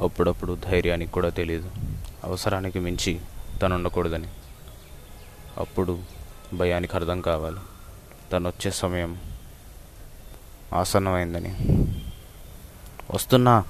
అప్పుడప్పుడు ధైర్యానికి కూడా తెలియదు అవసరానికి మించి తను ఉండకూడదని అప్పుడు భయానికి అర్థం కావాలి. తను వచ్చే సమయం ఆసన్నమైందని. వస్తున్నా.